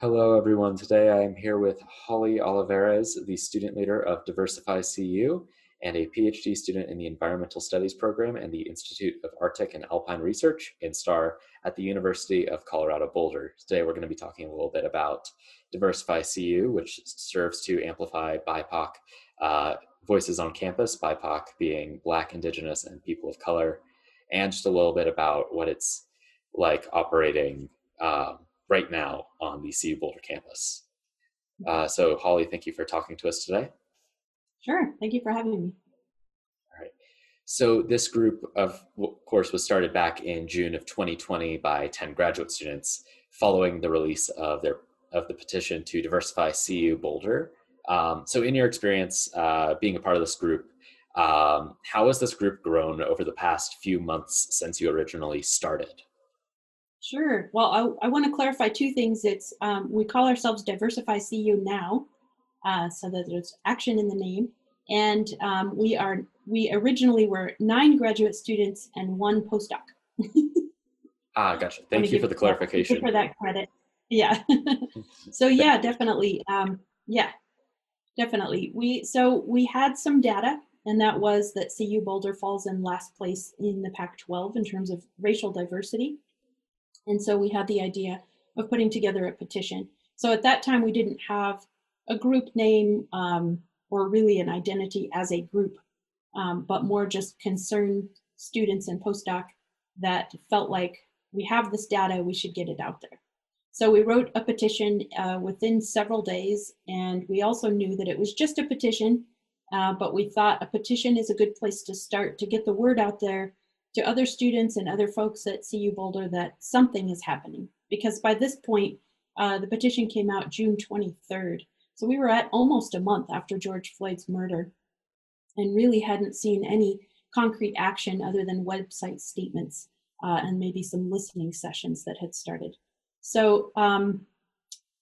Hello, everyone. Today I am here with Holly Olivarez, the student leader of Diversify CU and a PhD student in the Environmental Studies program and the Institute of Arctic and Alpine Research, INSTAAR at the University of Colorado Boulder. Today we're going to be talking a little bit about Diversify CU, which serves to amplify BIPOC uh, voices on campus, BIPOC being Black, Indigenous, and people of color, and just a little bit about what it's like operating. Um, right now on the CU Boulder campus. Uh, so, Holly, thank you for talking to us today. Sure. Thank you for having me. All right. So, this group, of course, was started back in June of 2020 by 10 graduate students following the release of their of the petition to diversify CU Boulder. Um, so, in your experience uh, being a part of this group, um, how has this group grown over the past few months since you originally started? Sure. Well, I, I want to clarify two things. It's um, we call ourselves Diversify CU now, uh, so that there's action in the name, and um, we are we originally were nine graduate students and one postdoc. ah, gotcha. Thank you for the clarification. for that credit. Yeah. so yeah, definitely. Um, yeah, definitely. We so we had some data, and that was that CU Boulder falls in last place in the Pac-12 in terms of racial diversity. And so we had the idea of putting together a petition. So at that time, we didn't have a group name um, or really an identity as a group, um, but more just concerned students and postdoc that felt like we have this data, we should get it out there. So we wrote a petition uh, within several days, and we also knew that it was just a petition, uh, but we thought a petition is a good place to start to get the word out there to other students and other folks at CU Boulder that something is happening. Because by this point, uh, the petition came out June 23rd. So we were at almost a month after George Floyd's murder and really hadn't seen any concrete action other than website statements uh, and maybe some listening sessions that had started. So um,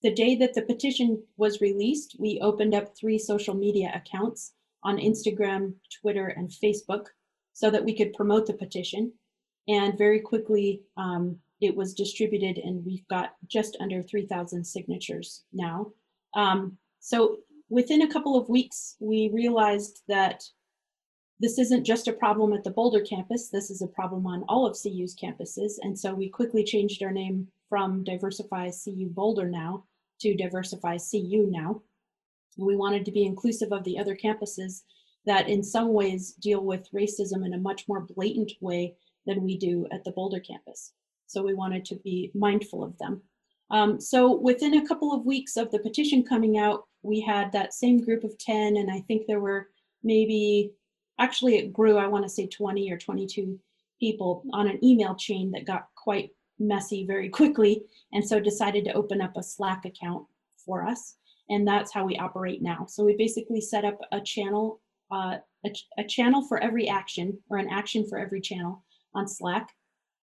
the day that the petition was released, we opened up three social media accounts on Instagram, Twitter, and Facebook so that we could promote the petition. And very quickly, um, it was distributed, and we've got just under 3,000 signatures now. Um, so within a couple of weeks, we realized that this isn't just a problem at the Boulder campus, this is a problem on all of CU's campuses. And so we quickly changed our name from Diversify CU Boulder now to Diversify CU now. we wanted to be inclusive of the other campuses that in some ways deal with racism in a much more blatant way than we do at the Boulder campus. So we wanted to be mindful of them. Um, so within a couple of weeks of the petition coming out, we had that same group of 10, and I think there were maybe, actually it grew, I want to say 20 or 22 people on an email chain that got quite messy very quickly, and so decided to open up a Slack account for us. And that's how we operate now. So we basically set up a channel uh, a, a, channel for every action or an action for every channel on Slack.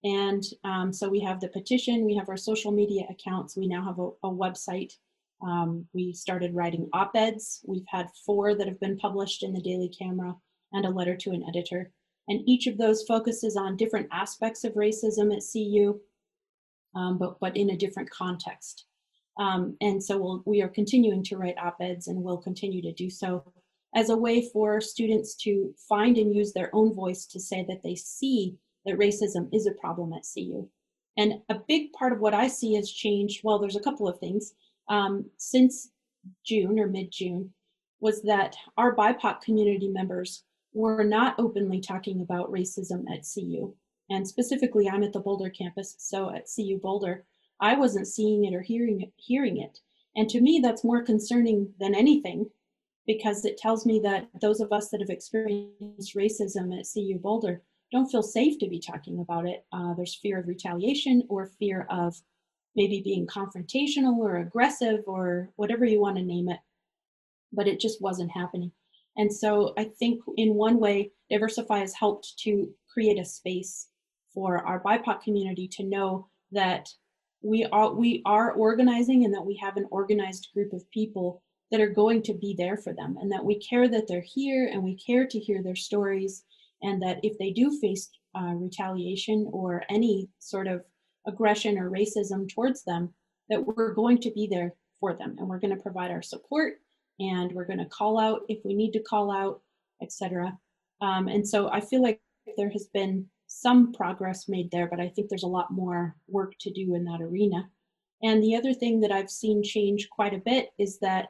And um, so we have the petition, we have our social media accounts, we now have a, a website. Um, we started writing op eds. We've had four that have been published in the Daily Camera and a letter to an editor. And each of those focuses on different aspects of racism at CU, um, but, but in a different context. Um, and so we'll, we are continuing to write op eds and we'll continue to do so as a way for students to find and use their own voice to say that they see that racism is a problem at CU. And a big part of what I see has changed, well, there's a couple of things. Um, since June or mid June, was that our BIPOC community members were not openly talking about racism at CU. And specifically, I'm at the Boulder campus, so at CU Boulder, I wasn't seeing it or hearing it, hearing it. And to me, that's more concerning than anything because it tells me that those of us that have experienced racism at CU Boulder don't feel safe to be talking about it. Uh, there's fear of retaliation or fear of maybe being confrontational or aggressive or whatever you want to name it. But it just wasn't happening. And so I think in one way, Diversify has helped to create a space for our BIPOC community to know that we are we are organizing and that we have an organized group of people that are going to be there for them and that we care that they're here and we care to hear their stories and that if they do face uh, retaliation or any sort of aggression or racism towards them that we're going to be there for them and we're going to provide our support and we're going to call out if we need to call out, etc. Um, and so I feel like there has been some progress made there, but I think there's a lot more work to do in that arena. And the other thing that I've seen change quite a bit is that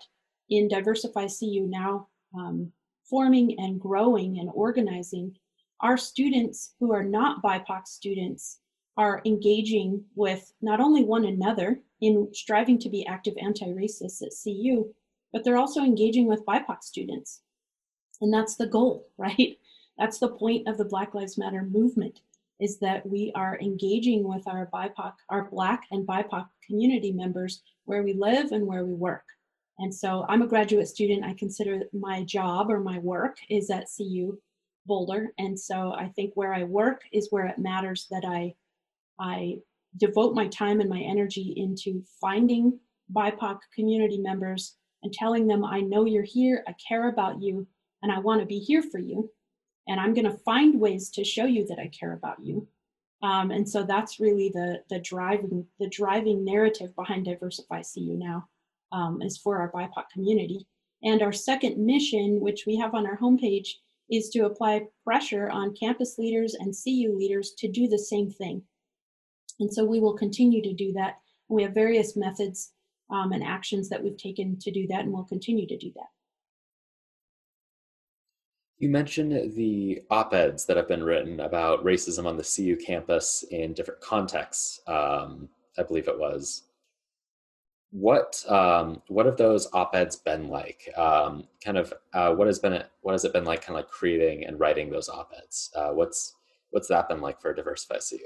in Diversify CU now, um, forming and growing and organizing, our students who are not BIPOC students are engaging with not only one another in striving to be active anti-racists at CU, but they're also engaging with BIPOC students. And that's the goal, right? That's the point of the Black Lives Matter movement is that we are engaging with our BIPOC, our Black and BIPOC community members where we live and where we work. And so I'm a graduate student. I consider my job or my work is at CU Boulder. And so I think where I work is where it matters that I I devote my time and my energy into finding BIPOC community members and telling them, I know you're here, I care about you, and I want to be here for you. And I'm going to find ways to show you that I care about you. Um, and so that's really the, the driving the driving narrative behind Diversify CU now um, is for our BIPOC community. And our second mission, which we have on our homepage, is to apply pressure on campus leaders and CU leaders to do the same thing. And so we will continue to do that. We have various methods um, and actions that we've taken to do that, and we'll continue to do that. You mentioned the op eds that have been written about racism on the CU campus in different contexts, um, I believe it was. What um, what have those op eds been like? Um, kind of uh, what has been what has it been like? Kind of like creating and writing those op eds. Uh, what's what's that been like for Diversify CU?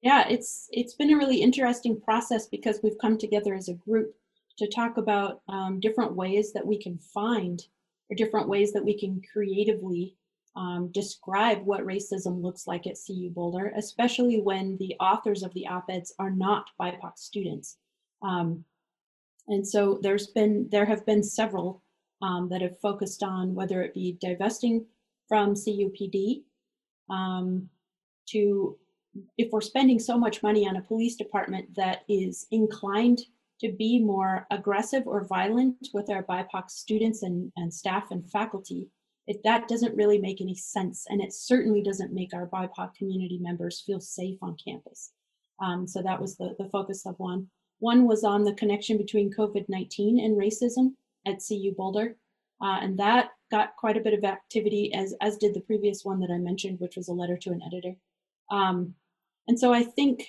Yeah, it's it's been a really interesting process because we've come together as a group to talk about um, different ways that we can find or different ways that we can creatively um, describe what racism looks like at CU Boulder, especially when the authors of the op-eds are not BIPOC students. Um, and so there's been there have been several um, that have focused on whether it be divesting from CUPD um, to if we're spending so much money on a police department that is inclined to be more aggressive or violent with our BIPOC students and, and staff and faculty, it, that doesn't really make any sense. And it certainly doesn't make our BIPOC community members feel safe on campus. Um, so that was the, the focus of one. One was on the connection between COVID-19 and racism at CU Boulder. Uh, and that got quite a bit of activity as, as did the previous one that I mentioned, which was a letter to an editor. Um, and so I think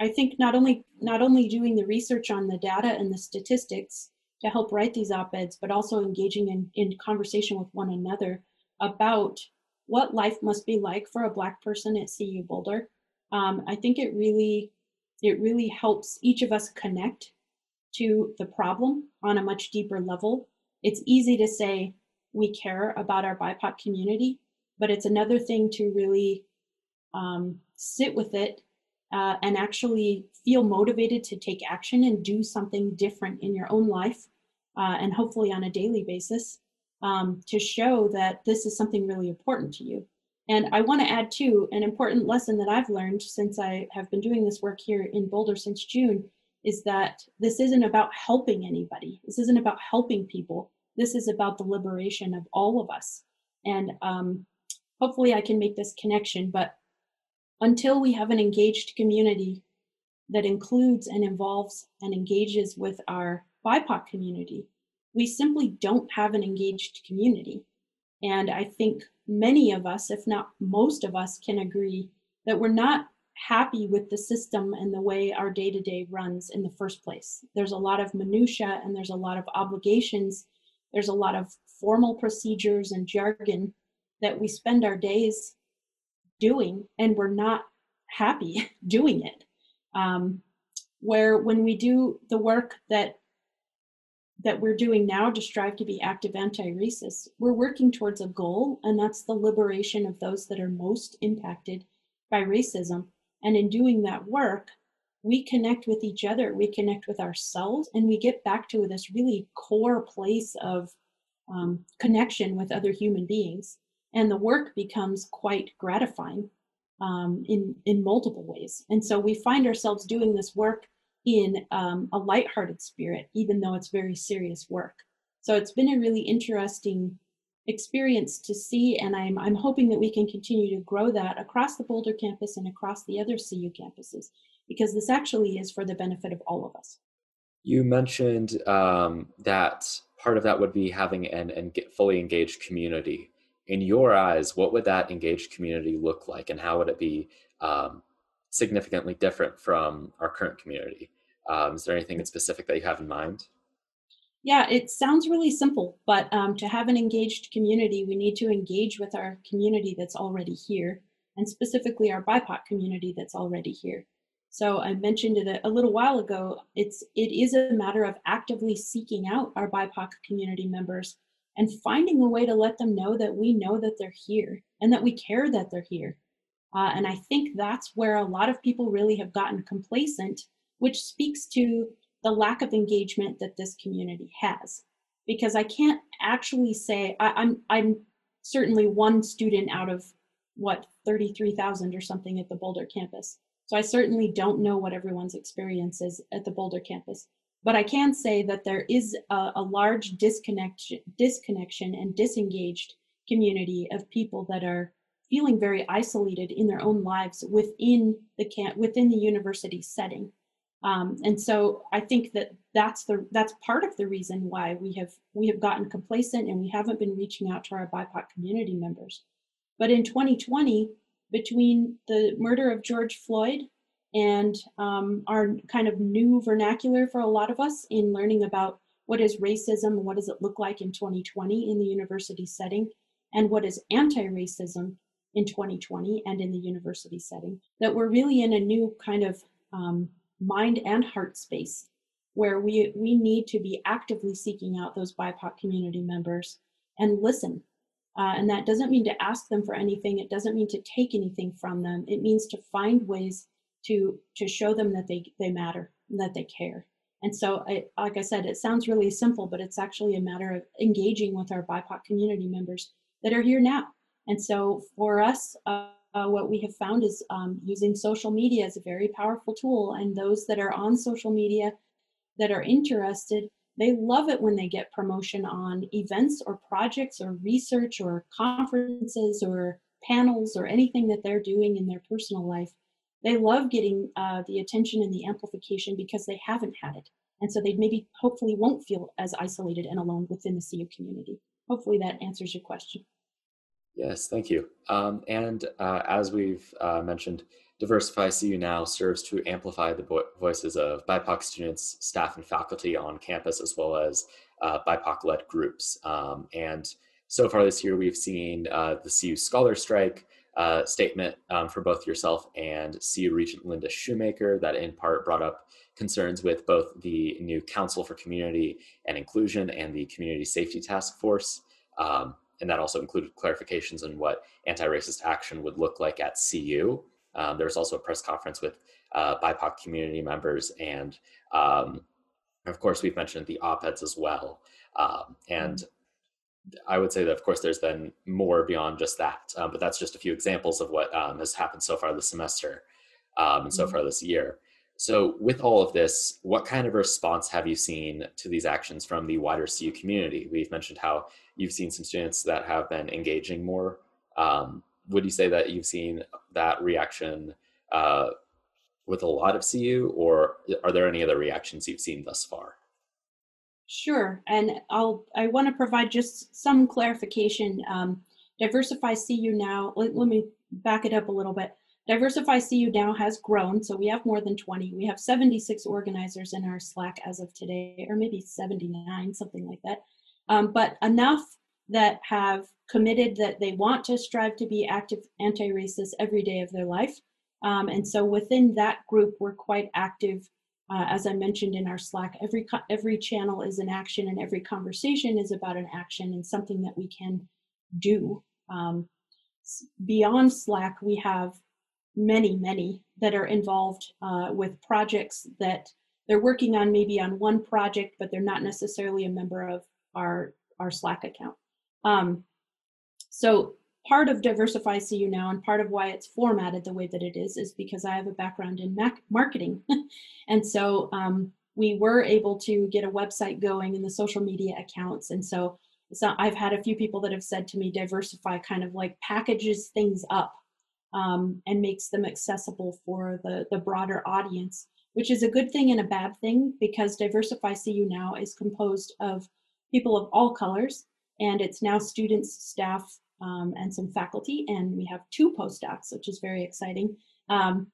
I think not only not only doing the research on the data and the statistics to help write these op-eds, but also engaging in, in conversation with one another about what life must be like for a Black person at CU Boulder. Um, I think it really it really helps each of us connect to the problem on a much deeper level. It's easy to say we care about our BIPOC community, but it's another thing to really um, sit with it uh, and actually feel motivated to take action and do something different in your own life uh, and hopefully on a daily basis um, to show that this is something really important to you. And I want to add too, an important lesson that I've learned since I have been doing this work here in Boulder since June is that this isn't about helping anybody. This isn't about helping people. This is about the liberation of all of us. And um, hopefully I can make this connection, but until we have an engaged community that includes and involves and engages with our BIPOC community, we simply don't have an engaged community. And I think many of us, if not most of us, can agree that we're not happy with the system and the way our day to day runs in the first place. There's a lot of minutia and there's a lot of obligations. There's a lot of formal procedures and jargon that we spend our days doing and we're not happy doing it. Um, where when we do the work that that we're doing now to strive to be active anti-racists, we're working towards a goal, and that's the liberation of those that are most impacted by racism. And in doing that work, we connect with each other, we connect with ourselves, and we get back to this really core place of um, connection with other human beings and the work becomes quite gratifying um, in in multiple ways. And so we find ourselves doing this work in um, a lighthearted spirit, even though it's very serious work. So it's been a really interesting experience to see, and I'm, I'm hoping that we can continue to grow that across the Boulder campus and across the other CU campuses, because this actually is for the benefit of all of us. You mentioned um, that part of that would be having an, an fully engaged community. In your eyes, what would that engaged community look like, and how would it be um, significantly different from our current community? Um, is there anything specific that you have in mind? Yeah, it sounds really simple, but um, to have an engaged community, we need to engage with our community that's already here, and specifically our BIPOC community that's already here. So I mentioned it a, a little while ago. It's it is a matter of actively seeking out our BIPOC community members and finding a way to let them know that we know that they're here and that we care that they're here. Uh, and I think that's where a lot of people really have gotten complacent, which speaks to the lack of engagement that this community has. Because I can't actually say I, I'm I'm certainly one student out of what 33,000 or something at the Boulder campus. So I certainly don't know what everyone's experience is at the Boulder campus. But I can say that there is a, a large disconnection, disconnection and disengaged community of people that are feeling very isolated in their own lives within the camp, within the university setting. Um, and so I think that that's the that's part of the reason why we have we have gotten complacent and we haven't been reaching out to our BIPOC community members. But in 2020, between the murder of George Floyd and um, our kind of new vernacular for a lot of us in learning about what is racism what does it look like in 2020 in the university setting, and what is anti-racism in 2020 and in the university setting, that we're really in a new kind of um, mind and heart space where we, we need to be actively seeking out those BIPOC community members and listen. Uh, and that doesn't mean to ask them for anything. It doesn't mean to take anything from them. It means to find ways to to show them that they they matter that they care. And so, I, like I said, it sounds really simple, but it's actually a matter of engaging with our BIPOC community members that are here now. And so, for us, uh, uh, what we have found is um, using social media is a very powerful tool. And those that are on social media that are interested, they love it when they get promotion on events or projects or research or conferences or panels or anything that they're doing in their personal life. They love getting uh, the attention and the amplification because they haven't had it. And so they maybe hopefully won't feel as isolated and alone within the CU community. Hopefully that answers your question. Yes, thank you. Um, and uh, as we've uh, mentioned, Diversify CU Now serves to amplify the vo- voices of BIPOC students, staff, and faculty on campus, as well as uh, BIPOC led groups. Um, and so far this year, we've seen uh, the CU Scholar Strike uh, statement um, for both yourself and CU Regent Linda Shoemaker that in part brought up concerns with both the new Council for Community and Inclusion and the Community Safety Task Force. Um, and that also included clarifications on what anti-racist action would look like at CU. Um, there was also a press conference with uh, BIPOC community members, and um, of course, we've mentioned the op-eds as well. Um, and. I would say that, of course, there's been more beyond just that, um, but that's just a few examples of what um, has happened so far this semester um, and so mm-hmm. far this year. So, with all of this, what kind of response have you seen to these actions from the wider CU community? We've mentioned how you've seen some students that have been engaging more. Um, would you say that you've seen that reaction uh, with a lot of CU, or are there any other reactions you've seen thus far? Sure, and I'll I want to provide just some clarification. Um, Diversify CU now. Let, let me back it up a little bit. Diversify CU now has grown, so we have more than 20. We have 76 organizers in our Slack as of today, or maybe 79, something like that. Um, but enough that have committed that they want to strive to be active anti-racist every day of their life. Um, and so within that group, we're quite active. Uh, as I mentioned in our Slack, every every channel is an action, and every conversation is about an action and something that we can do. Um, beyond Slack, we have many, many that are involved uh, with projects that they're working on maybe on one project, but they're not necessarily a member of our, our Slack account. Um, so part of Diversify CU now and part of why it's formatted the way that it is is because I have a background in marketing. and so um, we were able to get a website going and the social media accounts. And so, so I've had a few people that have said to me, Diversify kind of like packages things up um, and makes them accessible for the, the broader audience, which is a good thing and a bad thing because Diversify CU now is composed of people of all colors and it's now students, staff, um, and some faculty, and we have two postdocs, which is very exciting. Um,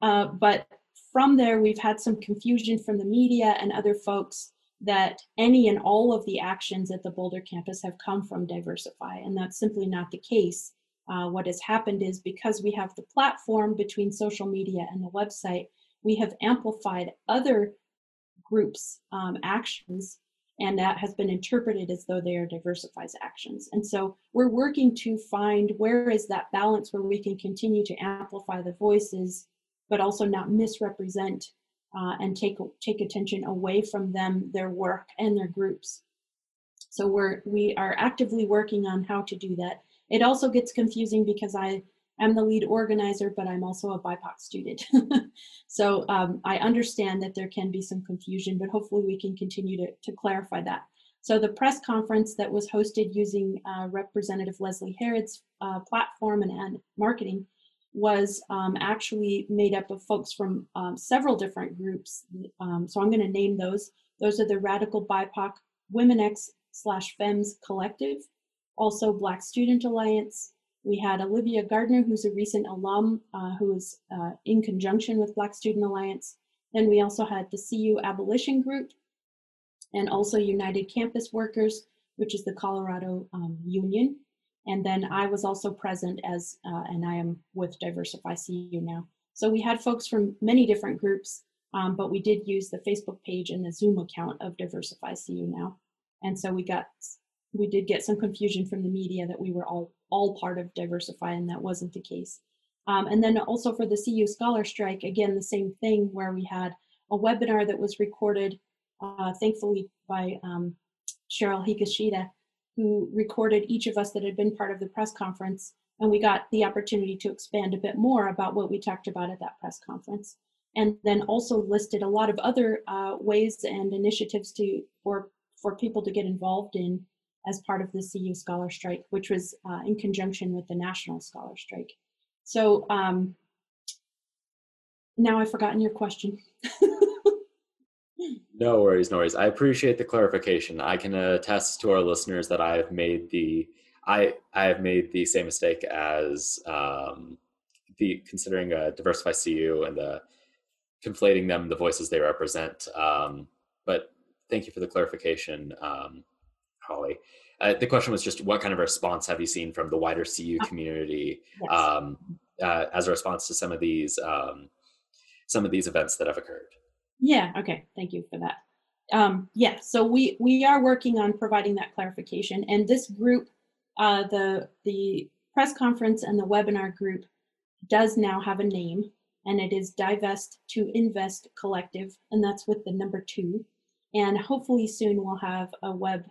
uh, but from there, we've had some confusion from the media and other folks that any and all of the actions at the Boulder campus have come from Diversify, and that's simply not the case. Uh, what has happened is because we have the platform between social media and the website, we have amplified other groups' um, actions and that has been interpreted as though they are Diversify's actions. And so we're working to find where is that balance where we can continue to amplify the voices, but also not misrepresent uh, and take take attention away from them, their work, and their groups. So we're we are actively working on how to do that. It also gets confusing because I I'm the lead organizer, but I'm also a BIPOC student. so um, I understand that there can be some confusion, but hopefully we can continue to, to clarify that. So the press conference that was hosted using uh, Representative Leslie Herod's uh, platform and, and, marketing was um, actually made up of folks from um, several different groups. Um, so I'm going to name those. Those are the Radical BIPOC Women X slash Femmes Collective, also Black Student Alliance, we had Olivia Gardner, who's a recent alum uh, who is uh, in conjunction with Black Student Alliance. Then we also had the CU Abolition Group and also United Campus Workers, which is the Colorado um, Union. And then I was also present as, uh, and I am with Diversify CU now. So we had folks from many different groups, um, but we did use the Facebook page and the Zoom account of Diversify CU now. And so we got, we did get some confusion from the media that we were all all part of Diversify, and that wasn't the case. Um, and then also for the CU Scholar Strike, again, the same thing where we had a webinar that was recorded, uh, thankfully by um, Cheryl Higashida, who recorded each of us that had been part of the press conference. And we got the opportunity to expand a bit more about what we talked about at that press conference. And then also listed a lot of other uh, ways and initiatives to for for people to get involved in as part of the CU Scholar Strike, which was uh, in conjunction with the National Scholar Strike. So um, now I've forgotten your question. no worries, no worries. I appreciate the clarification. I can attest to our listeners that I have made the I I have made the same mistake as um, the considering uh, diversify CU and the conflating them the voices they represent. Um, but thank you for the clarification. Um, Holly. Uh, the question was just what kind of response have you seen from the wider CU uh, community yes. um, uh, as a response to some of these um, some of these events that have occurred? Yeah. Okay. Thank you for that. Um, yeah. So we we are working on providing that clarification, and this group, uh, the the press conference and the webinar group, does now have a name, and it is Divest to Invest Collective, and that's with the number two. And hopefully soon we'll have a web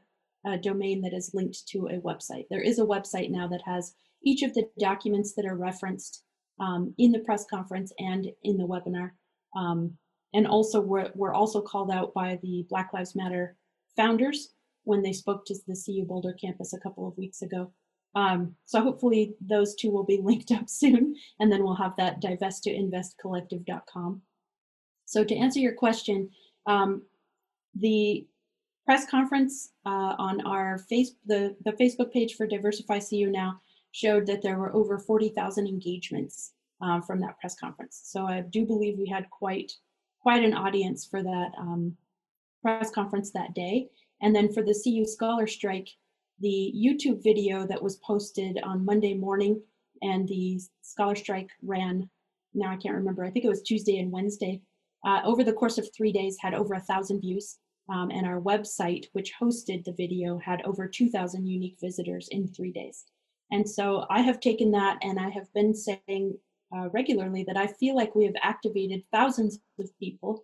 a domain that is linked to a website. There is a website now that has each of the documents that are referenced um, in the press conference and in the webinar. Um, and also we're, we're also called out by the Black Lives Matter founders when they spoke to the CU Boulder campus a couple of weeks ago. Um, so hopefully those two will be linked up soon, and then we'll have that divest to invest collective.com. So to answer your question, um, the press conference uh, on our face the, the Facebook page for Diversify CU now showed that there were over 40,000 engagements um, from that press conference. So I do believe we had quite quite an audience for that um, press conference that day. And then for the CU Scholar Strike, the YouTube video that was posted on Monday morning and the Scholar Strike ran, now I can't remember, I think it was Tuesday and Wednesday, uh, over the course of three days had over a thousand views. Um, and our website, which hosted the video, had over 2,000 unique visitors in three days. And so I have taken that and I have been saying uh, regularly that I feel like we have activated thousands of people,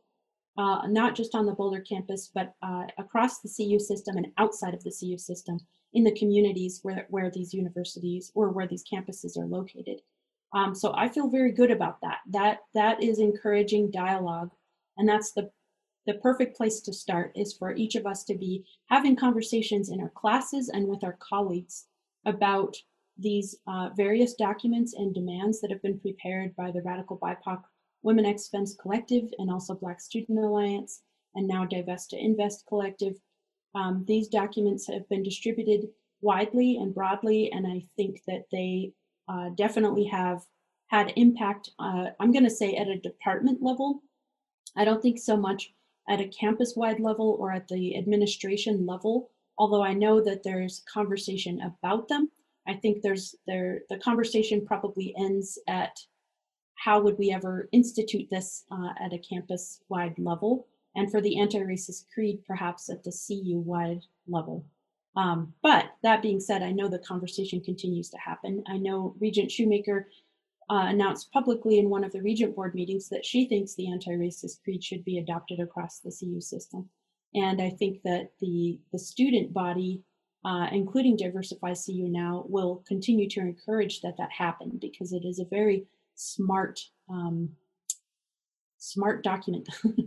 uh, not just on the Boulder campus, but uh, across the CU system and outside of the CU system. in the communities where, where these universities or where these campuses are located. Um, so I feel very good about that. That that is encouraging dialogue, and that's the the perfect place to start is for each of us to be having conversations in our classes and with our colleagues about these uh, various documents and demands that have been prepared by the Radical BIPOC Women Ex Femmes Collective and also Black Student Alliance and now Divest to Invest Collective. Um, these documents have been distributed widely and broadly, and I think that they uh, definitely have had impact, uh, I'm going to say at a department level. I don't think so much at a campus-wide level or at the administration level, although I know that there's conversation about them. I think there's there the conversation probably ends at how would we ever institute this uh, at a campus-wide level, and for the anti-racist creed, perhaps at the CU-wide level. Um, but that being said, I know the conversation continues to happen. I know Regent Shoemaker uh, announced publicly in one of the Regent Board meetings that she thinks the anti-racist creed should be adopted across the CU system. And I think that the, the student body, uh, including Diversify CU now, will continue to encourage that that happen because it is a very smart, um, smart document.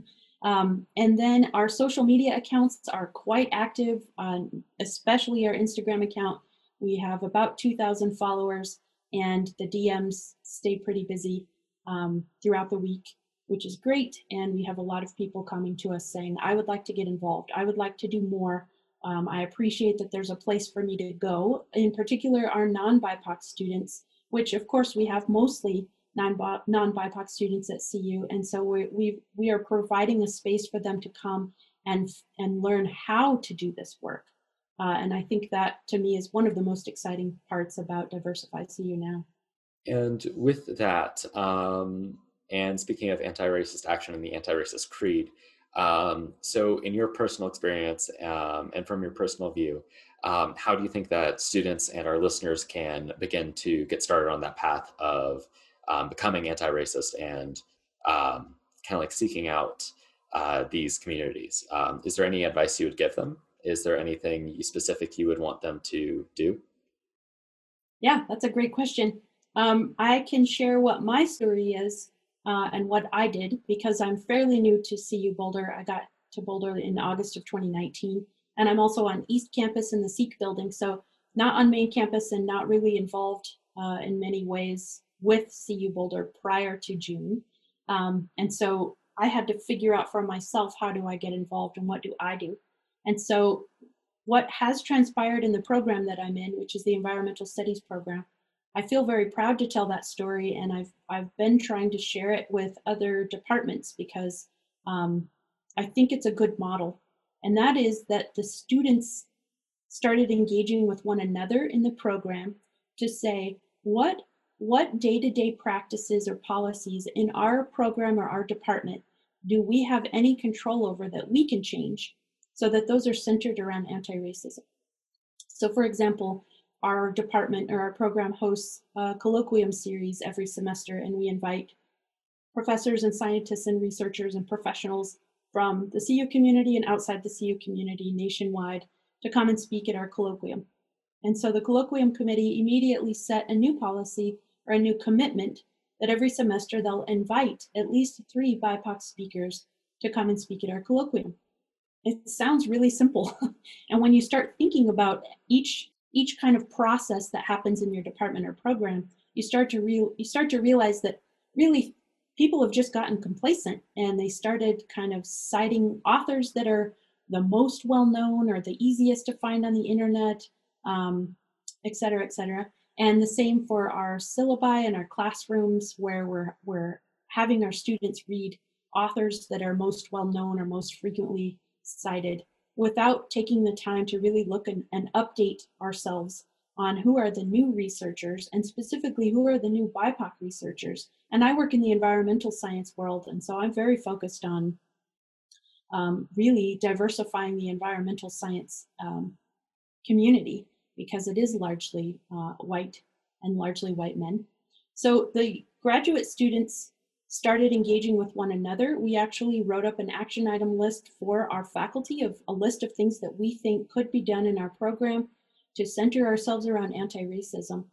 Um, and then our social media accounts are quite active, on, especially our Instagram account. We have about 2,000 followers, and the DMs stay pretty busy um, throughout the week, which is great. And we have a lot of people coming to us saying, I would like to get involved. I would like to do more. Um, I appreciate that there's a place for me to go. In particular, our non BIPOC students, which of course we have mostly non-BIPOC students at CU. And so we, we, we are providing a space for them to come and, and learn how to do this work. Uh, and I think that to me is one of the most exciting parts about Diversify CU now. And with that, um, and speaking of anti-racist action and the anti-racist creed, um, so in your personal experience um, and from your personal view, um, how do you think that students and our listeners can begin to get started on that path of um, becoming anti-racist and um, kind of like seeking out uh, these communities. Is there any advice you would give them? Is there anything specific you would want them to do? Yeah, that's a great question. Um, I can share what my story is uh, and what I did because I'm fairly new to CU Boulder. I got to Boulder in August of 2019, and I'm also on East Campus in the SEEC building, so not on main campus and not really involved uh, in many ways with CU Boulder prior to June. Um, and so I had to figure out for myself how do I get involved and what do I do. And so what has transpired in the program that I'm in, which is the environmental studies program, I feel very proud to tell that story, and I've I've been trying to share it with other departments because um, I think it's a good model, and that is that the students started engaging with one another in the program to say what what day-to-day practices or policies in our program or our department do we have any control over that we can change so that those are centered around anti-racism? So for example, our department or our program hosts a colloquium series every semester and we invite professors and scientists and researchers and professionals from the CU community and outside the CU community nationwide to come and speak at our colloquium. And so the colloquium committee immediately set a new policy or a new commitment that every semester they'll invite at least three BIPOC speakers to come and speak at our colloquium. It sounds really simple. and when you start thinking about each each kind of process that happens in your department or program, you start to real you start to realize that really people have just gotten complacent and they started kind of citing authors that are the most well known or the easiest to find on the internet, um, et cetera, et cetera. And the same for our syllabi and our classrooms where we're, we're having our students read authors that are most well known or most frequently cited without taking the time to really look and, and update ourselves on who are the new researchers and specifically who are the new BIPOC researchers. And I work in the environmental science world, and so I'm very focused on um, really diversifying the environmental science um, community because it is largely uh, white and largely white men. So the graduate students started engaging with one another. We actually wrote up an action item list for our faculty of a list of things that we think could be done in our program to center ourselves around anti-racism.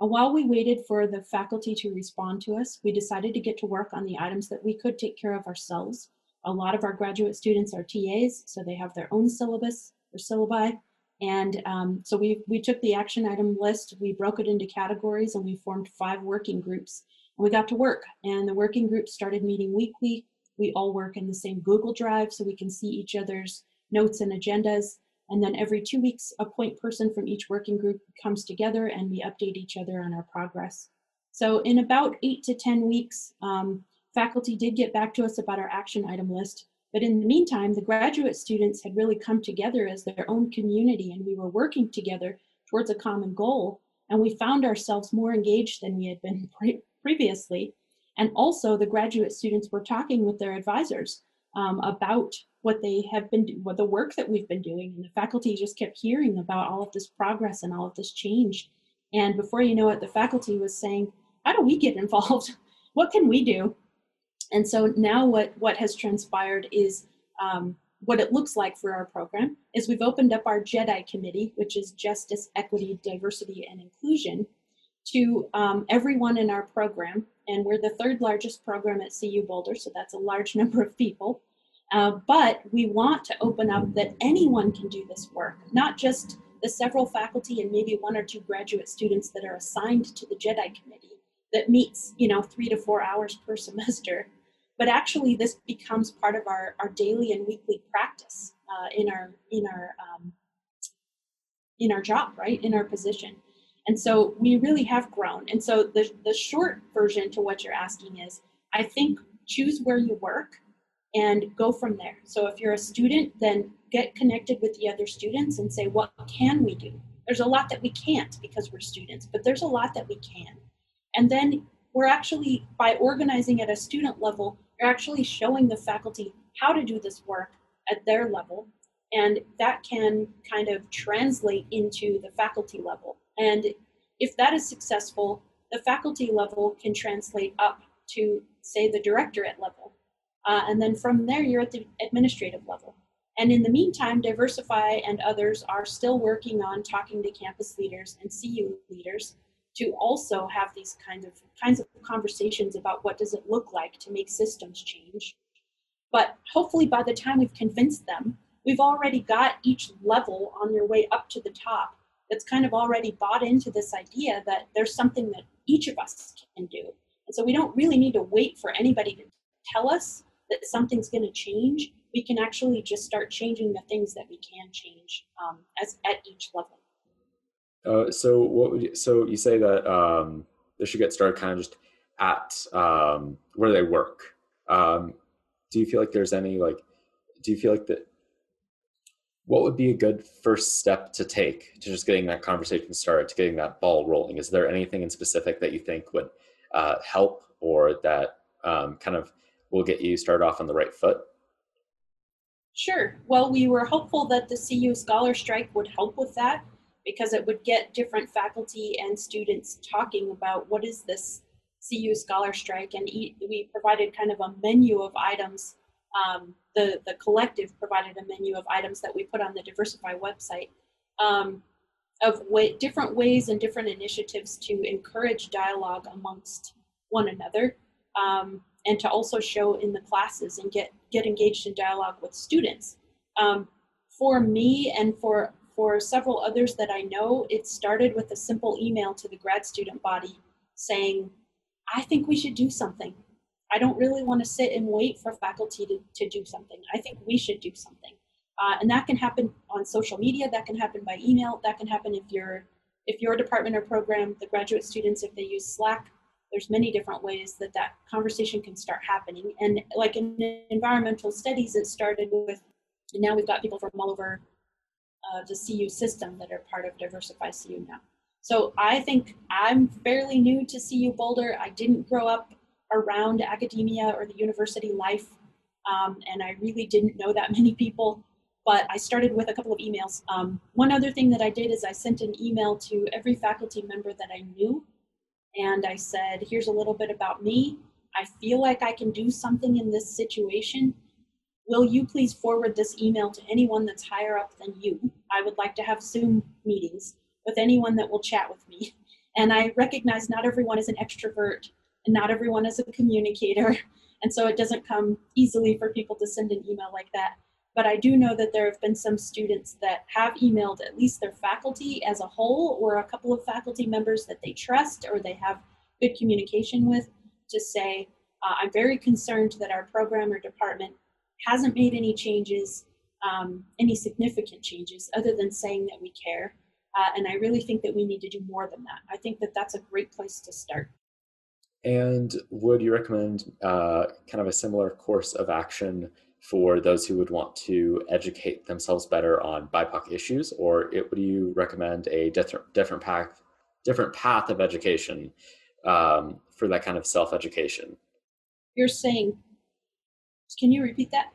And while we waited for the faculty to respond to us, we decided to get to work on the items that we could take care of ourselves. A lot of our graduate students are TAs, so they have their own syllabus or syllabi. And um, so we, we took the action item list, we broke it into categories, and we formed five working groups. We got to work, and the working groups started meeting weekly. We all work in the same Google Drive so we can see each other's notes and agendas. And then every two weeks, a point person from each working group comes together and we update each other on our progress. So in about eight to 10 weeks, um, faculty did get back to us about our action item list. But in the meantime, the graduate students had really come together as their own community and we were working together towards a common goal. And we found ourselves more engaged than we had been previously. And also the graduate students were talking with their advisors um, about what they have been, what the work that we've been doing. And the faculty just kept hearing about all of this progress and all of this change. And before you know it, the faculty was saying, how do we get involved? what can we do? And so now what, what has transpired is um, what it looks like for our program is we've opened up our JEDI committee, which is Justice, Equity, Diversity, and Inclusion, to um, everyone in our program. And we're the third largest program at CU Boulder, so that's a large number of people. Uh, but we want to open up that anyone can do this work, not just the several faculty and maybe one or two graduate students that are assigned to the JEDI committee that meets, you know, three to four hours per semester, but actually this becomes part of our, our daily and weekly practice uh, in our in our um, in our job, right, in our position. And so we really have grown. And so the, the short version to what you're asking is, I think choose where you work and go from there. So if you're a student, then get connected with the other students and say, what can we do? There's a lot that we can't because we're students, but there's a lot that we can. And then we're actually, by organizing at a student level, you're actually showing the faculty how to do this work at their level. And that can kind of translate into the faculty level. And if that is successful, the faculty level can translate up to, say, the directorate level. Uh, and then from there, you're at the administrative level. And in the meantime, Diversify and others are still working on talking to campus leaders and CU leaders to also have these kinds of kinds of conversations about what does it look like to make systems change. But hopefully by the time we've convinced them, we've already got each level on their way up to the top that's kind of already bought into this idea that there's something that each of us can do. And so we don't really need to wait for anybody to tell us that something's going to change, we can actually just start changing the things that we can change um, as at each level. Uh, so what would you, so you say that um, they should get started kind of just at um, where they work. Um, do you feel like there's any like? Do you feel like that? What would be a good first step to take to just getting that conversation started, to getting that ball rolling? Is there anything in specific that you think would uh, help, or that um, kind of will get you started off on the right foot? Sure. Well, we were hopeful that the CU Scholar Strike would help with that because it would get different faculty and students talking about what is this CU Scholar Strike, and we provided kind of a menu of items. Um, the the collective provided a menu of items that we put on the Diversify website um, of way, different ways and different initiatives to encourage dialogue amongst one another. Um, and to also show in the classes and get get engaged in dialogue with students. Um, for me and for for several others that I know, it started with a simple email to the grad student body saying, I think we should do something. I don't really want to sit and wait for faculty to, to do something. I think we should do something. Uh, and that can happen on social media, that can happen by email, that can happen if you're if your department or program, the graduate students, if they use Slack, there's many different ways that that conversation can start happening. And like in environmental studies, it started with, and now we've got people from all over uh, the CU system that are part of Diversify CU now. So I think I'm fairly new to CU Boulder. I didn't grow up around academia or the university life, um, and I really didn't know that many people. But I started with a couple of emails. Um, one other thing that I did is I sent an email to every faculty member that I knew and I said, here's a little bit about me. I feel like I can do something in this situation. Will you please forward this email to anyone that's higher up than you? I would like to have Zoom meetings with anyone that will chat with me. And I recognize not everyone is an extrovert and not everyone is a communicator. And so it doesn't come easily for people to send an email like that. But I do know that there have been some students that have emailed at least their faculty as a whole or a couple of faculty members that they trust or they have good communication with to say, uh, I'm very concerned that our program or department hasn't made any changes, um, any significant changes, other than saying that we care. Uh, and I really think that we need to do more than that. I think that that's a great place to start. And would you recommend uh, kind of a similar course of action for those who would want to educate themselves better on BIPOC issues, or it, would you recommend a different different path different path of education um, for that kind of self education? You're saying, can you repeat that?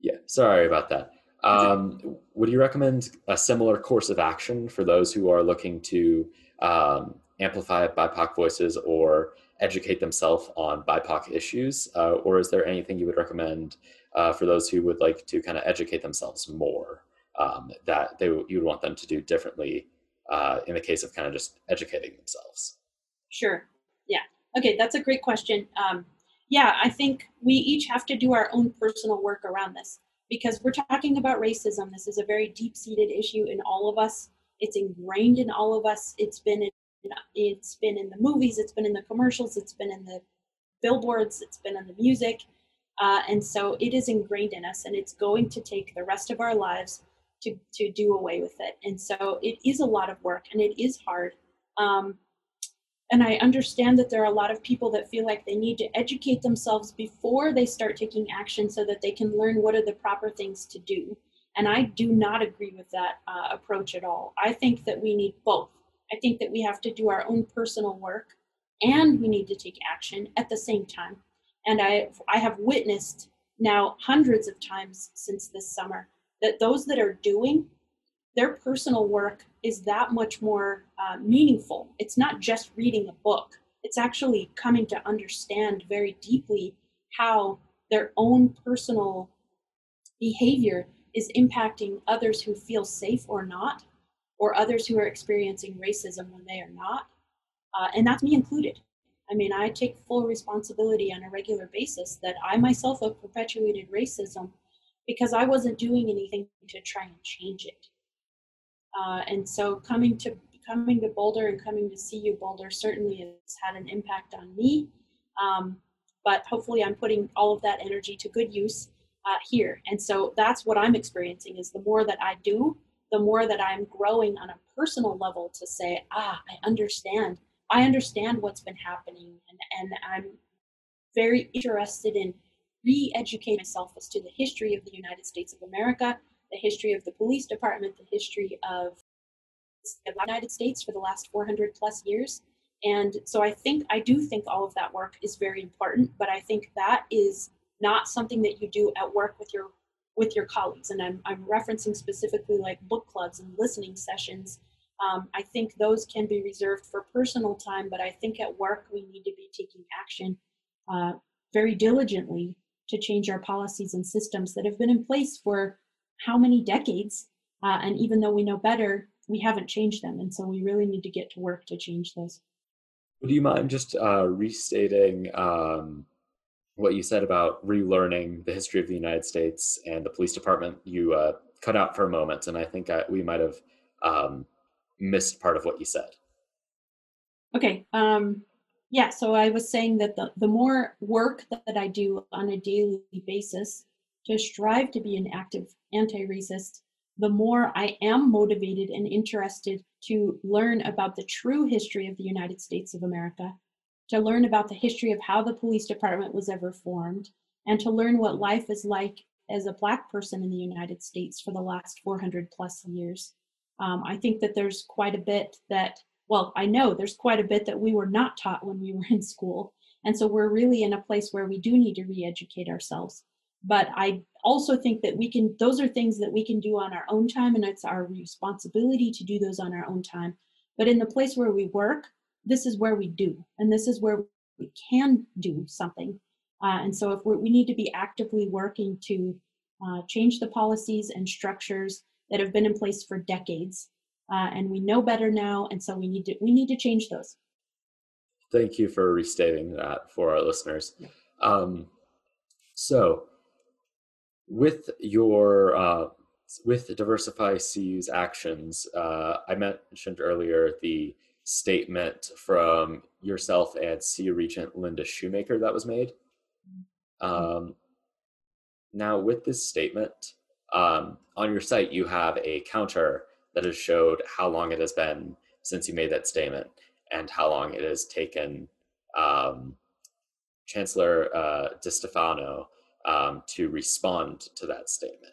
Yeah, sorry about that. Um, would you recommend a similar course of action for those who are looking to um, amplify BIPOC voices or educate themselves on BIPOC issues? Uh, or is there anything you would recommend uh, for those who would like to kind of educate themselves more um, that they you would want them to do differently uh, in the case of kind of just educating themselves? Sure. Yeah. Okay, that's a great question. Um, yeah, I think we each have to do our own personal work around this because we're talking about racism. This is a very deep seated issue in all of us. It's ingrained in all of us. It's been in, it's been in the movies. It's been in the commercials. It's been in the billboards. It's been in the music. Uh, and so it is ingrained in us, and it's going to take the rest of our lives to, to do away with it. And so it is a lot of work and it is hard. Um, and I understand that there are a lot of people that feel like they need to educate themselves before they start taking action so that they can learn what are the proper things to do. And I do not agree with that uh, approach at all. I think that we need both. I think that we have to do our own personal work and we need to take action at the same time. And I, I have witnessed now hundreds of times since this summer that those that are doing their personal work is that much more uh, meaningful. It's not just reading a book, it's actually coming to understand very deeply how their own personal behavior is impacting others who feel safe or not, or others who are experiencing racism when they are not. Uh, and that's me included. I mean, I take full responsibility on a regular basis that I myself have perpetuated racism because I wasn't doing anything to try and change it. Uh, and so coming to coming to Boulder and coming to CU Boulder certainly has had an impact on me. Um, but hopefully I'm putting all of that energy to good use uh, here. And so that's what I'm experiencing is the more that I do, the more that I'm growing on a personal level to say, ah, I understand I understand what's been happening and, and I'm very interested in re-educating myself as to the history of the United States of America, the history of the police department, the history of the United States for the last 400 plus years. And so I think, I do think all of that work is very important, but I think that is not something that you do at work with your with your colleagues. And I'm, I'm referencing specifically like book clubs and listening sessions um, I think those can be reserved for personal time, but I think at work we need to be taking action uh, very diligently to change our policies and systems that have been in place for how many decades. Uh, and even though we know better, we haven't changed them. And so we really need to get to work to change those. Would you mind just uh, restating um, what you said about relearning the history of the United States and the police department? You uh, cut out for a moment, and I think I, we might have um, missed part of what you said. Okay. Um, yeah, so I was saying that the, the more work that I do on a daily basis to strive to be an active anti racist, the more I am motivated and interested to learn about the true history of the United States of America, to learn about the history of how the police department was ever formed, and to learn what life is like as a Black person in the United States for the last 400 plus years. Um, I think that there's quite a bit that, well, I know there's quite a bit that we were not taught when we were in school. And so we're really in a place where we do need to re educate ourselves. But I also think that we can, those are things that we can do on our own time, and it's our responsibility to do those on our own time. But in the place where we work, this is where we do, and this is where we can do something. Uh, and so if we need to be actively working to uh, change the policies and structures that have been in place for decades uh, and we know better now, and so we need to we need to change those. Thank you for restating that for our listeners. Um, so, with your uh, with Diversify CU's actions, uh, I mentioned earlier the statement from yourself and CU Regent Linda Shoemaker that was made. Um, now, with this statement, um, on your site, you have a counter that has showed how long it has been since you made that statement and how long it has taken um, Chancellor uh, DiStefano um, to respond to that statement.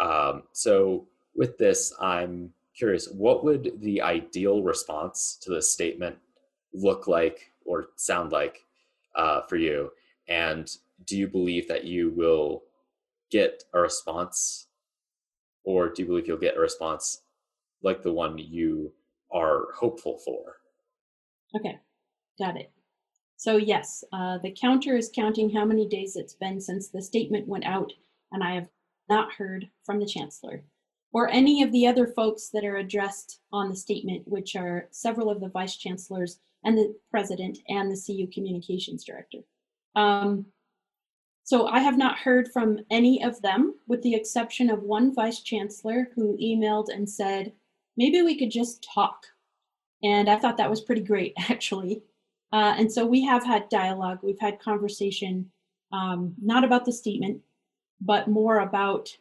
Um, so, with this, I'm curious what would the ideal response to this statement look like or sound like uh, for you? And do you believe that you will get a response, or do you believe you'll get a response like the one you are hopeful for? Okay, got it. So, yes, uh, the counter is counting how many days it's been since the statement went out, and I have not heard from the Chancellor or any of the other folks that are addressed on the statement, which are several of the vice chancellors and the president and the CU communications director. Um, so I have not heard from any of them, with the exception of one vice chancellor who emailed and said, maybe we could just talk. And I thought that was pretty great, actually. Uh, and so we have had dialogue, we've had conversation, um, not about the statement, but more about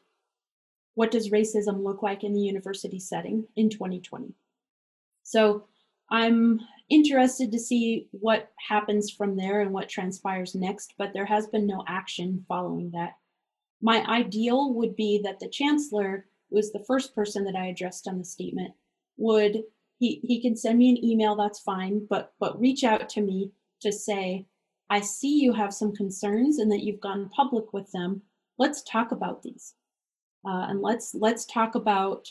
what does racism look like in the university setting in 2020. So I'm interested to see what happens from there and what transpires next, but there has been no action following that. My ideal would be that the chancellor, who was the first person that I addressed on the statement, would he, he can send me an email, that's fine, but but reach out to me to say, I see you have some concerns and that you've gone public with them. Let's talk about these. Uh, and let's let's talk about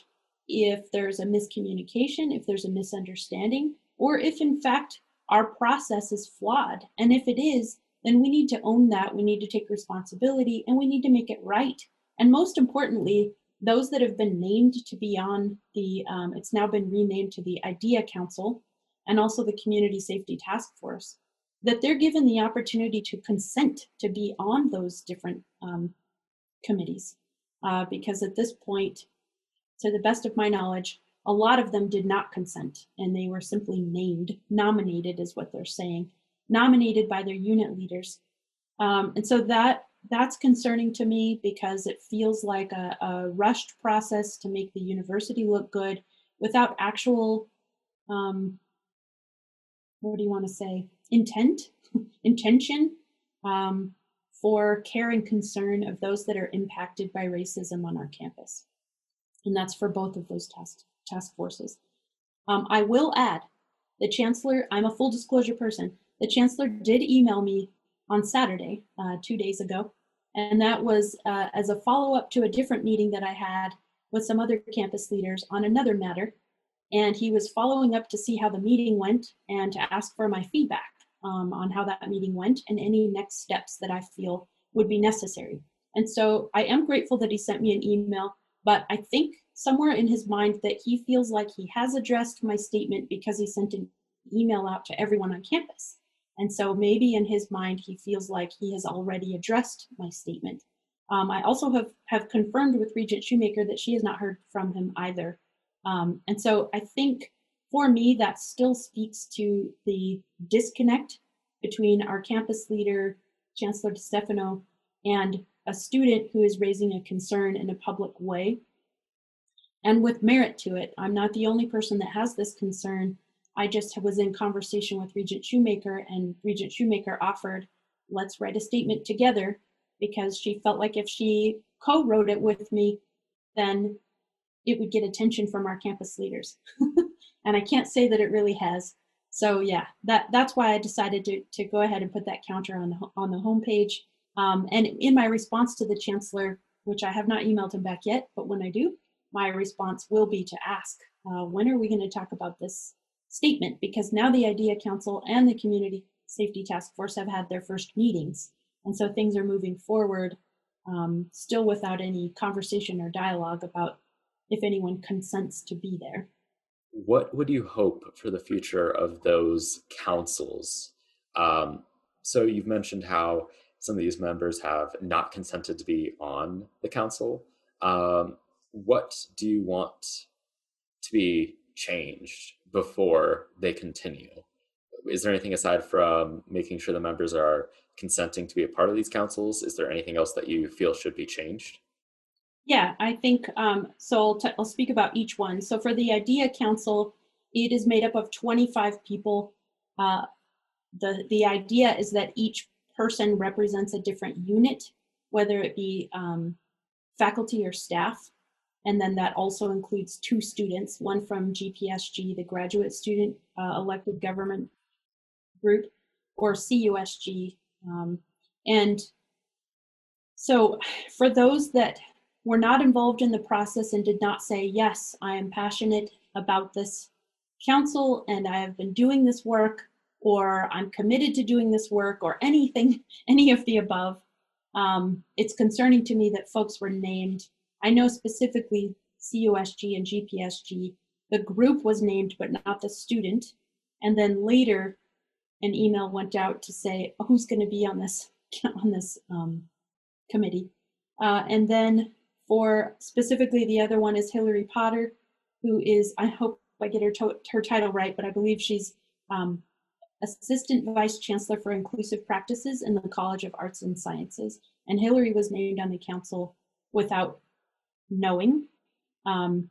if there's a miscommunication, if there's a misunderstanding, or if in fact our process is flawed. And if it is, then we need to own that. We need to take responsibility and we need to make it right. And most importantly, those that have been named to be on the, um, it's now been renamed to the IDEA Council and also the Community Safety Task Force, that they're given the opportunity to consent to be on those different um, committees uh, because at this point, to the best of my knowledge, a lot of them did not consent and they were simply named, nominated is what they're saying, nominated by their unit leaders. Um, and so that that's concerning to me because it feels like a, a, rushed process to make the university look good without actual, um, what do you want to say, intent, intention. Um, for care and concern of those that are impacted by racism on our campus. And that's for both of those task, task forces. Um, I will add, the Chancellor, I'm a full disclosure person, the Chancellor did email me on Saturday, uh, two days ago, and that was uh, as a follow-up to a different meeting that I had with some other campus leaders on another matter. And he was following up to see how the meeting went and to ask for my feedback um, on how that meeting went and any next steps that I feel would be necessary. And so I am grateful that he sent me an email, but I think somewhere in his mind that he feels like he has addressed my statement because he sent an email out to everyone on campus. And so maybe in his mind, he feels like he has already addressed my statement. Um, I also have, have confirmed with Regent Shoemaker that she has not heard from him either. Um, and so I think for me, that still speaks to the disconnect between our campus leader, Chancellor Stefano, and a student who is raising a concern in a public way. And with merit to it, I'm not the only person that has this concern. I just was in conversation with Regent Shoemaker, and Regent Shoemaker offered, let's write a statement together because she felt like if she co wrote it with me, then it would get attention from our campus leaders. and I can't say that it really has. So yeah, that that's why I decided to to go ahead and put that counter on the on the homepage. Um, and in my response to the chancellor, which I have not emailed him back yet, but when I do, my response will be to ask, uh, when are we going to talk about this statement? Because now the IDEA Council and the Community Safety Task Force have had their first meetings, and so things are moving forward, um, still without any conversation or dialogue about if anyone consents to be there. What would you hope for the future of those councils? Um, so you've mentioned how some of these members have not consented to be on the council. Um, what do you want to be changed before they continue? Is there anything aside from making sure the members are consenting to be a part of these councils? Is there anything else that you feel should be changed? Yeah, I think um, so. I'll, t- I'll speak about each one. So for the IDEA Council, it is made up of 25 people. Uh, the the idea is that each person represents a different unit, whether it be um, faculty or staff. And then that also includes two students, one from GPSG, the graduate student uh, elected government group, or CUSG. Um, and so for those that were not involved in the process and did not say, yes, I am passionate about this council and I have been doing this work, or I'm committed to doing this work, or anything, any of the above. Um, it's concerning to me that folks were named. I know specifically CUSG and GPSG. The group was named, but not the student. And then later, an email went out to say oh, who's going to be on this on this um, committee. Uh, and then for specifically the other one is Hillary Potter, who is I hope I get her to- her title right, but I believe she's um, Assistant Vice Chancellor for Inclusive Practices in the College of Arts and Sciences. And Hillary was named on the council without knowing. Um,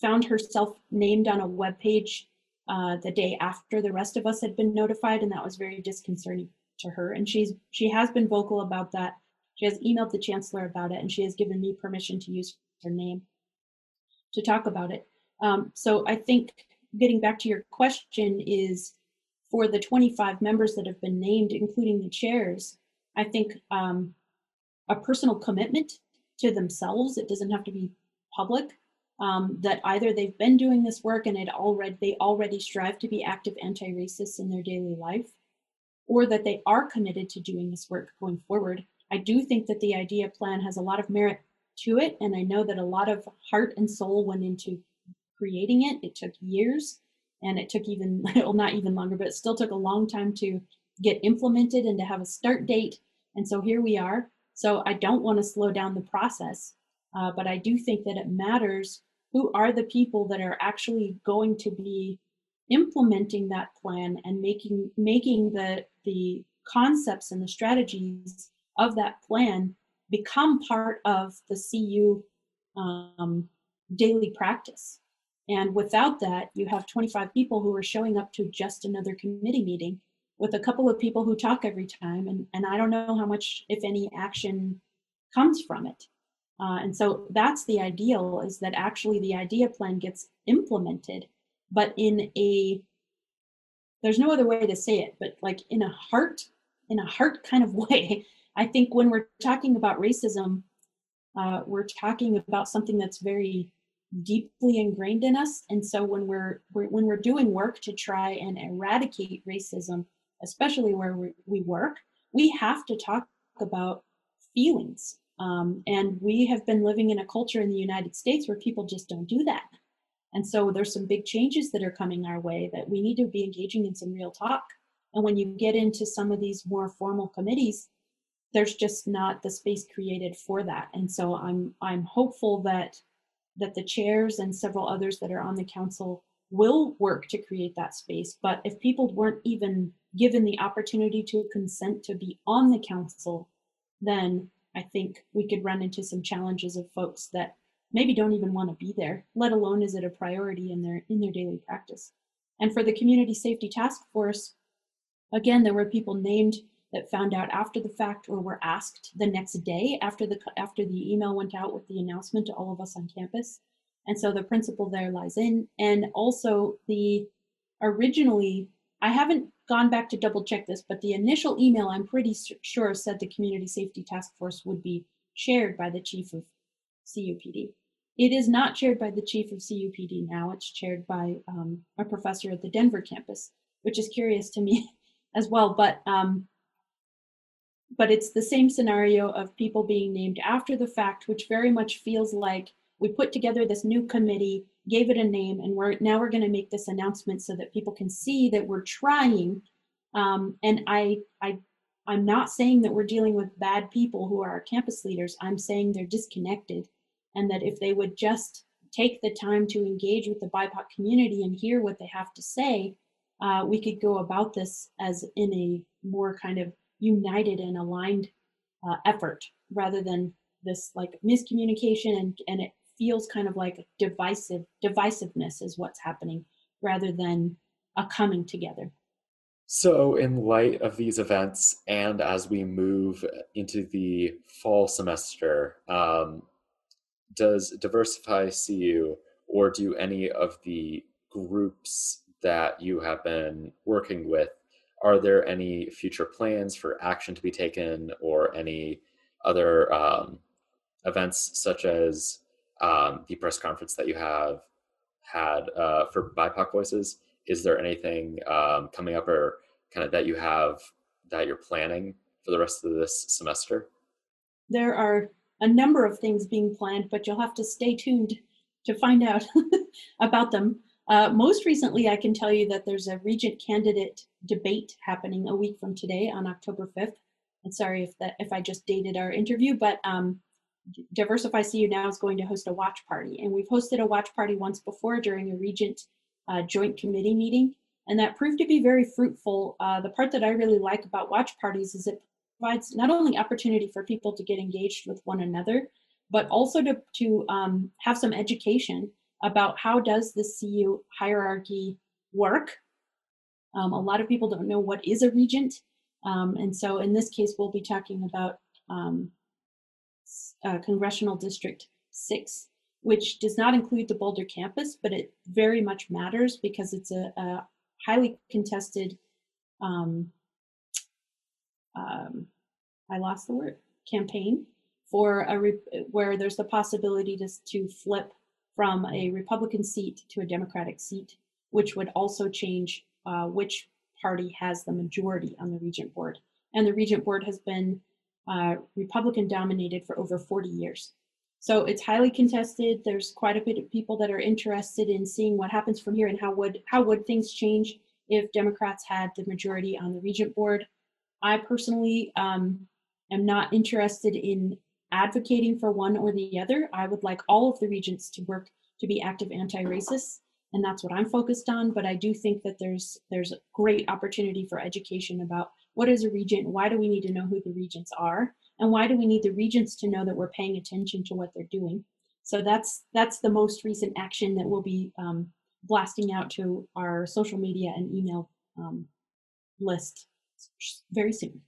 found herself named on a web page uh, the day after the rest of us had been notified, and that was very disconcerting to her. And she's she has been vocal about that. She has emailed the chancellor about it, and she has given me permission to use her name to talk about it. Um, so I think getting back to your question is for the 25 members that have been named, including the chairs, I think um, a personal commitment to themselves, it doesn't have to be public, um, that either they've been doing this work and it already they already strive to be active anti-racists in their daily life, or that they are committed to doing this work going forward. I do think that the IDEA plan has a lot of merit to it, and I know that a lot of heart and soul went into creating it. It took years and it took even well not even longer but it still took a long time to get implemented and to have a start date and so here we are so i don't want to slow down the process uh, but i do think that it matters who are the people that are actually going to be implementing that plan and making making the the concepts and the strategies of that plan become part of the cu um, daily practice and without that, you have 25 people who are showing up to just another committee meeting with a couple of people who talk every time. And, and I don't know how much, if any, action comes from it. Uh, and so that's the ideal is that actually the idea plan gets implemented, but in a, there's no other way to say it, but like in a heart, in a heart kind of way. I think when we're talking about racism, uh, we're talking about something that's very deeply ingrained in us. And so when we're, we're, when we're doing work to try and eradicate racism especially where we, we work we have to talk about feelings. Um, and we have been living in a culture in the united states where people just don't do that. And so there's some big changes that are coming our way that we need to be engaging in some real talk. And when you get into some of these more formal committees there's just not the space created for that and so i'm i'm hopeful that that the chairs and several others that are on the council will work to create that space. But if people weren't even given the opportunity to consent to be on the council, then I think we could run into some challenges of folks that maybe don't even want to be there, let alone is it a priority in their in their daily practice. And for the community safety task force, again, there were people named that found out after the fact or were asked the next day after the after the email went out with the announcement to all of us on campus. And so the principle there lies in. And also the originally i haven't gone back to double check this but the initial email i'm pretty sure said the community safety task force would be chaired by the chief of cupd it is not chaired by the chief of cupd now. It's chaired by um, a professor at the denver campus which is curious to me as well. But um, but it's the same scenario of people being named after the fact, which very much feels like we put together this new committee, gave it a name, and we're now we're going to make this announcement so that people can see that we're trying. Um, and I, I, I'm not saying that we're dealing with bad people who are our campus leaders. I'm saying they're disconnected, and that if they would just take the time to engage with the BIPOC community and hear what they have to say, uh, we could go about this as in a more kind of united and aligned uh, effort rather than this like miscommunication and, and it feels kind of like divisive divisiveness is what's happening rather than a coming together. So, in light of these events, and as we move into the fall semester, um, does Diversify CU or do any of the groups that you have been working with, are there any future plans for action to be taken or any other um, events such as um, the press conference that you have had uh, for BIPOC Voices? Is there anything um, coming up or kind of that you have that you're planning for the rest of this semester? There are a number of things being planned, but you'll have to stay tuned to find out about them. Uh, most recently, I can tell you that there's a regent candidate debate happening a week from today on October 5th. I'm sorry if that if I just dated our interview, but um, Diversify CU now is going to host a watch party, and we've hosted a watch party once before during a regent uh, joint committee meeting, and that proved to be very fruitful. Uh, the part that I really like about watch parties is it provides not only opportunity for people to get engaged with one another, but also to to um, have some education about how does the CU hierarchy work. Um, a lot of people don't know what is a regent. Um, and so in this case, we'll be talking about um, uh, Congressional District 6, which does not include the Boulder campus, but it very much matters because it's a, a highly contested, um, um, I lost the word, campaign for a where there's the possibility to, to flip from a Republican seat to a Democratic seat, which would also change uh, which party has the majority on the Regent Board. And the Regent Board has been uh, Republican dominated for over 40 years. So it's highly contested. There's quite a bit of people that are interested in seeing what happens from here and how would how would things change if Democrats had the majority on the Regent Board. I personally um, am not interested in advocating for one or the other. I would like all of the regents to work to be active anti-racists, and that's what I'm focused on. But I do think that there's there's great opportunity for education about what is a regent, why do we need to know who the regents are, and why do we need the regents to know that we're paying attention to what they're doing. So that's that's the most recent action that we'll be um, blasting out to our social media and email um, list very soon.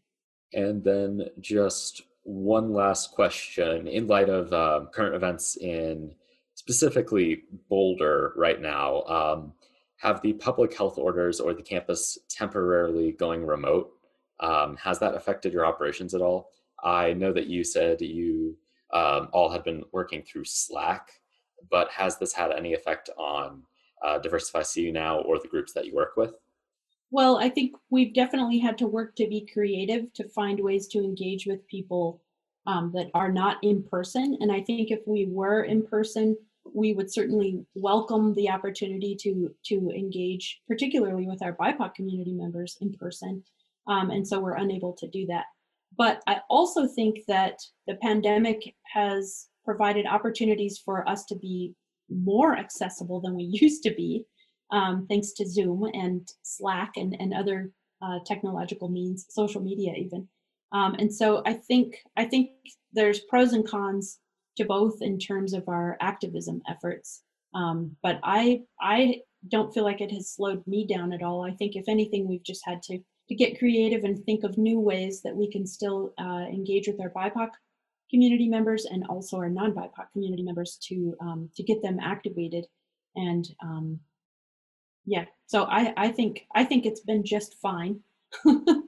And then just one last question in light of um, current events in specifically Boulder right now. Um, have the public health orders or the campus temporarily going remote? Um, has that affected your operations at all? I know that you said you um, all have been working through Slack, but has this had any effect on uh, Diversify CU now or the groups that you work with? Well, I think we've definitely had to work to be creative to find ways to engage with people um, that are not in person. And I think if we were in person, we would certainly welcome the opportunity to to engage, particularly with our BIPOC community members in person. Um, and so we're unable to do that. But I also think that the pandemic has provided opportunities for us to be more accessible than we used to be um, thanks to Zoom and Slack and, and other uh, technological means, social media even. Um, and so I think I think there's pros and cons to both in terms of our activism efforts. Um, but I I don't feel like it has slowed me down at all. I think if anything, we've just had to to get creative and think of new ways that we can still uh, engage with our BIPOC community members and also our non-BIPOC community members to um, to get them activated and um, yeah so I, I think i think it's been just fine.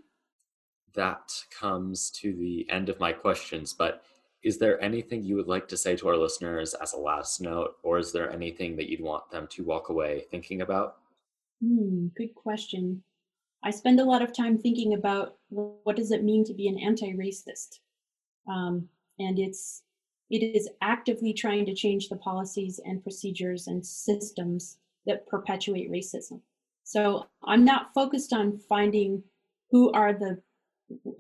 That comes to the end of my questions but is there anything you would like to say to our listeners as a last note or is there anything that you'd want them to walk away thinking about? Hmm, good question. I spend a lot of time thinking about what does it mean to be an anti-racist? Um, and it's It is actively trying to change the policies and procedures and systems that perpetuate racism. So I'm not focused on finding who are the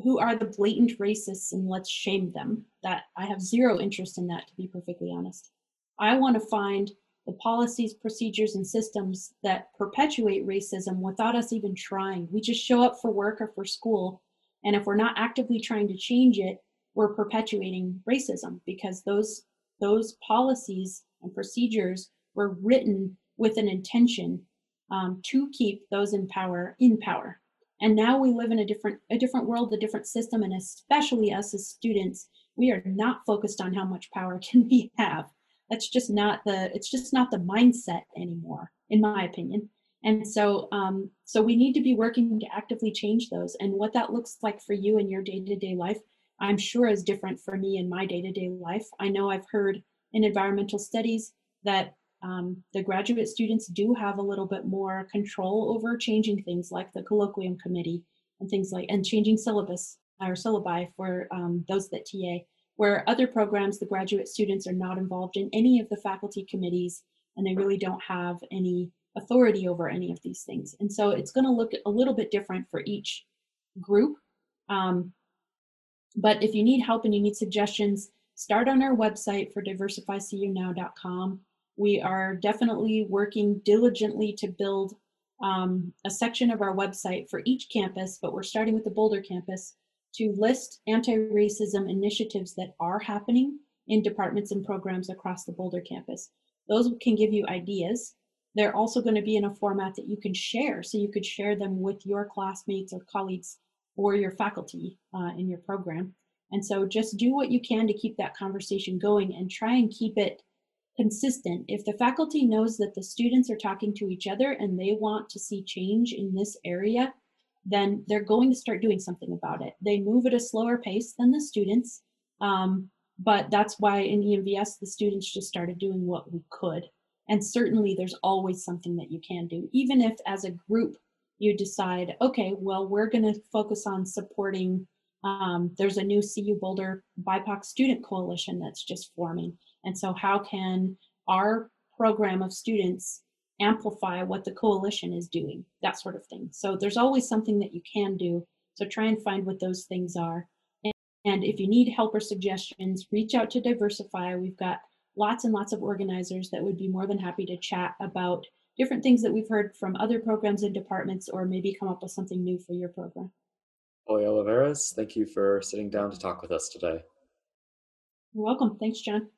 who are the blatant racists and let's shame them. That I have zero interest in that to be perfectly honest. I want to find the policies, procedures, and systems that perpetuate racism without us even trying. We just show up for work or for school, and if we're not actively trying to change it, we're perpetuating racism because those those policies and procedures were written with an intention um, to keep those in power in power. And now we live in a different a different world, a different system, and especially us as students, we are not focused on how much power can we have. That's just not the it's just not the mindset anymore in my opinion. And so um, so we need to be working to actively change those. And what that looks like for you in your day-to-day life i'm sure is different for me in my day-to-day life. I know i've heard in environmental studies that um, the graduate students do have a little bit more control over changing things like the colloquium committee and things like and changing syllabus or syllabi for um, those that ta where other programs, the graduate students are not involved in any of the faculty committees and they really don't have any authority over any of these things. And so it's going to look a little bit different for each group. Um, but if you need help and you need suggestions, start on our website for diversifycunow.com. We are definitely working diligently to build um, a section of our website for each campus, but we're starting with the Boulder campus to list anti-racism initiatives that are happening in departments and programs across the Boulder campus. Those can give you ideas. They're also going to be in a format that you can share. So you could share them with your classmates or colleagues or your faculty uh, in your program. And so just do what you can to keep that conversation going and try and keep it consistent. If the faculty knows that the students are talking to each other and they want to see change in this area, then they're going to start doing something about it. They move at a slower pace than the students, um, but that's why in ENVS, the students just started doing what we could. And certainly there's always something that you can do, even if as a group you decide, okay, well, we're going to focus on supporting. Um, there's a new CU Boulder BIPOC student coalition that's just forming. And so, how can our program of students amplify what the coalition is doing, that sort of thing. So there's always something that you can do. So try and find what those things are. And, and if you need help or suggestions, reach out to Diversify. We've got lots and lots of organizers that would be more than happy to chat about different things that we've heard from other programs and departments, or maybe come up with something new for your program. Holly Olivarez, thank you for sitting down to talk with us today. You're welcome. Thanks, John.